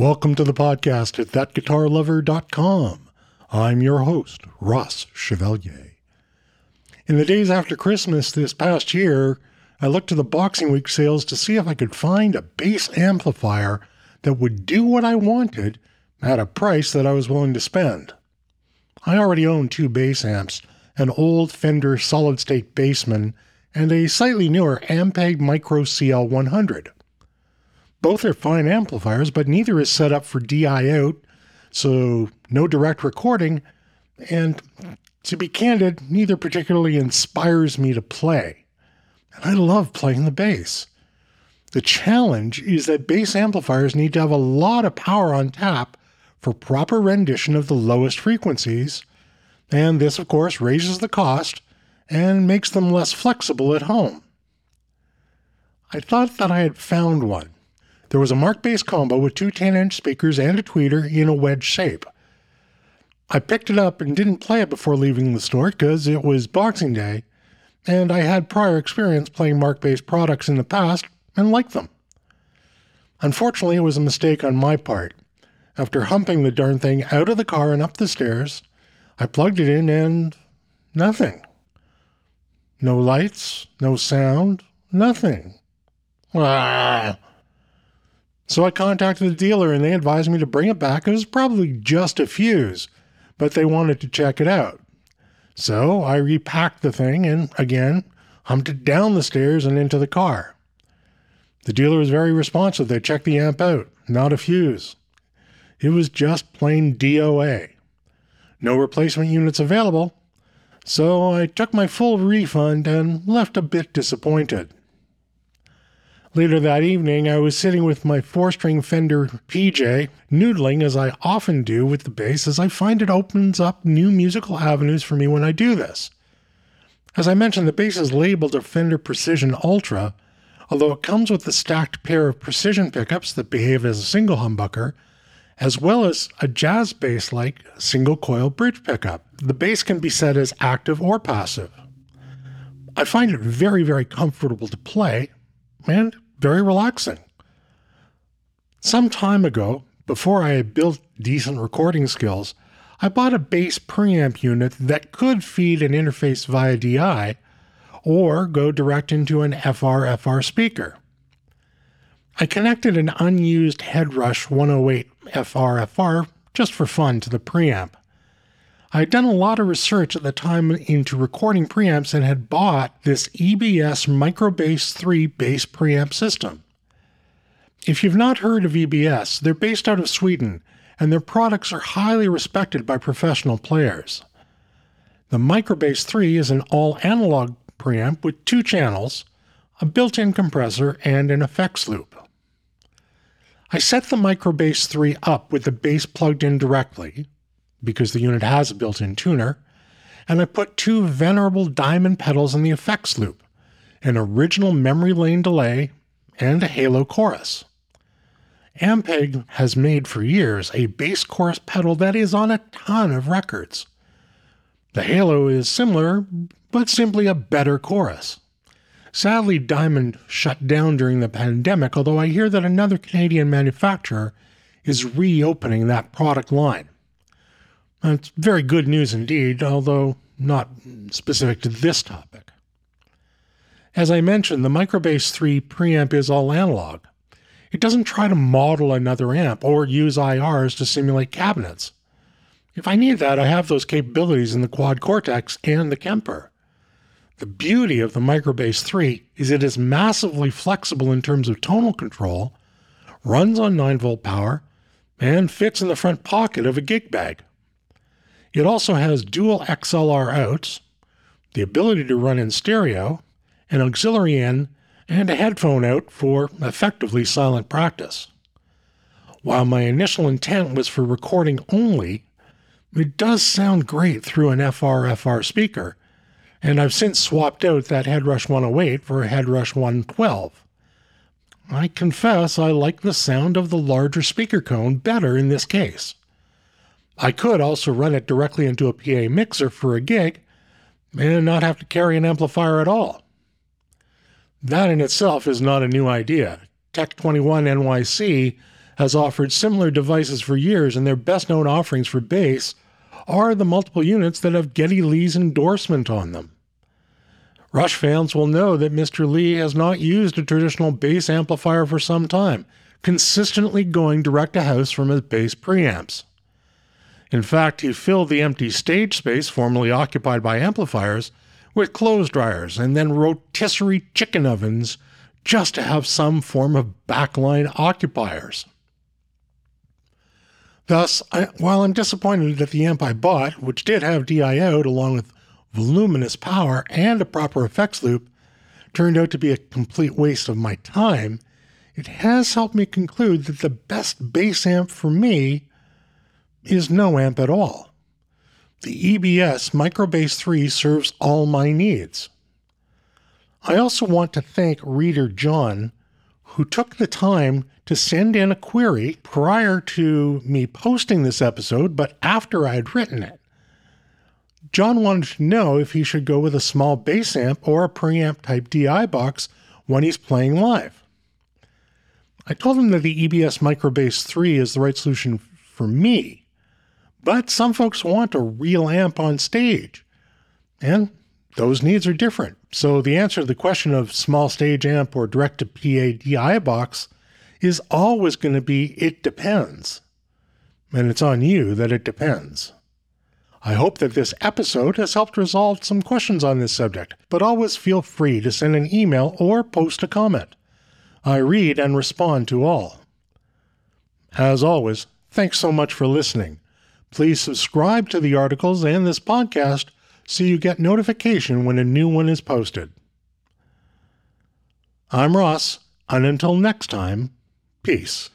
Welcome to the podcast at thatguitarlover.com. I'm your host, Ross Chevalier. In the days after Christmas this past year, I looked to the Boxing Week sales to see if I could find a bass amplifier that would do what I wanted at a price that I was willing to spend. I already own two bass amps, an old Fender solid state Bassman and a slightly newer Ampeg Micro CL100. Both are fine amplifiers, but neither is set up for DI out, so no direct recording, and to be candid, neither particularly inspires me to play. And I love playing the bass. The challenge is that bass amplifiers need to have a lot of power on tap for proper rendition of the lowest frequencies, and this, of course, raises the cost and makes them less flexible at home. I thought that I had found one. There was a Markbass combo with two 10 inch speakers and a tweeter in a wedge shape. I picked it up and didn't play it before leaving the store because it was Boxing Day, and I had prior experience playing Markbass products in the past and liked them. Unfortunately, it was a mistake on my part. After humping the darn thing out of the car and up the stairs, I plugged it in and nothing. No lights, no sound, nothing. Ah. So I contacted the dealer and they advised me to bring it back. It was probably just a fuse, but they wanted to check it out. So I repacked the thing and again humped it down the stairs and into the car. The dealer was very responsive. They checked the amp out, not a fuse. It was just plain DOA. No replacement units available, so I took my full refund and left a bit disappointed. Later that evening, I was sitting with my four string Fender PJ, noodling as I often do with the bass, as I find it opens up new musical avenues for me when I do this. As I mentioned, the bass is labeled a Fender Precision Ultra, although it comes with a stacked pair of precision pickups that behave as a single humbucker as well as a jazz bass like single coil bridge pickup. The bass can be set as active or passive. I find it very, very comfortable to play and very relaxing. Some time ago, before I had built decent recording skills, I bought a bass preamp unit that could feed an interface via DI or go direct into an FR-FR speaker. I connected an unused Headrush 108 FR-FR just for fun to the preamp. I had done a lot of research at the time into recording preamps and had bought this EBS MicroBass 3 bass preamp system. If you've not heard of EBS, they're based out of Sweden and their products are highly respected by professional players. The MicroBass 3 is an all analog preamp with two channels, a built in compressor, and an effects loop. I set the MicroBass 3 up with the bass plugged in directly, because the unit has a built in tuner, and I put two venerable diamond pedals in the effects loop, an original memory lane delay, and a halo chorus. Ampeg has made for years a bass chorus pedal that is on a ton of records. The halo is similar, but simply a better chorus. Sadly, Diamond shut down during the pandemic, although I hear that another Canadian manufacturer is reopening that product line. It's very good news indeed, although not specific to this topic. As I mentioned, the MicroBass 3 preamp is all analog. It doesn't try to model another amp or use IRs to simulate cabinets. If I need that, I have those capabilities in the Quad Cortex and the Kemper. The beauty of the MicroBass 3 is it is massively flexible in terms of tonal control, runs on 9 volt power, and fits in the front pocket of a gig bag. It also has dual XLR outs, the ability to run in stereo, an auxiliary in, and a headphone out for effectively silent practice. While my initial intent was for recording only, it does sound great through an FR-FR speaker, and I've since swapped out that Headrush 108 for a Headrush 112. I confess I like the sound of the larger speaker cone better in this case. I could also run it directly into a PA mixer for a gig and not have to carry an amplifier at all. That in itself is not a new idea. Tech 21 NYC has offered similar devices for years, and their best known offerings for bass are the multiple units that have Geddy Lee's endorsement on them. Rush fans will know that Mr. Lee has not used a traditional bass amplifier for some time, consistently going direct to house from his bass preamps. In fact, he filled the empty stage space formerly occupied by amplifiers with clothes dryers and then rotisserie chicken ovens just to have some form of backline occupiers. Thus, I, while I'm disappointed that the amp I bought, which did have DI out along with voluminous power and a proper effects loop, turned out to be a complete waste of my time, it has helped me conclude that the best bass amp for me is no amp at all. The EBS MicroBass 3 serves all my needs. I also want to thank reader John, who took the time to send in a query prior to me posting this episode, but after I had written it. John wanted to know if he should go with a small bass amp or a preamp type DI box when he's playing live. I told him that the EBS MicroBass 3 is the right solution for me, but some folks want a real amp on stage, and those needs are different. So the answer to the question of small stage amp or direct to PA DI box is always going to be it depends. And it's on you that it depends. I hope that this episode has helped resolve some questions on this subject, but always feel free to send an email or post a comment. I read and respond to all. As always, thanks so much for listening. Please subscribe to the articles and this podcast so you get notification when a new one is posted. I'm Ross, and until next time, peace.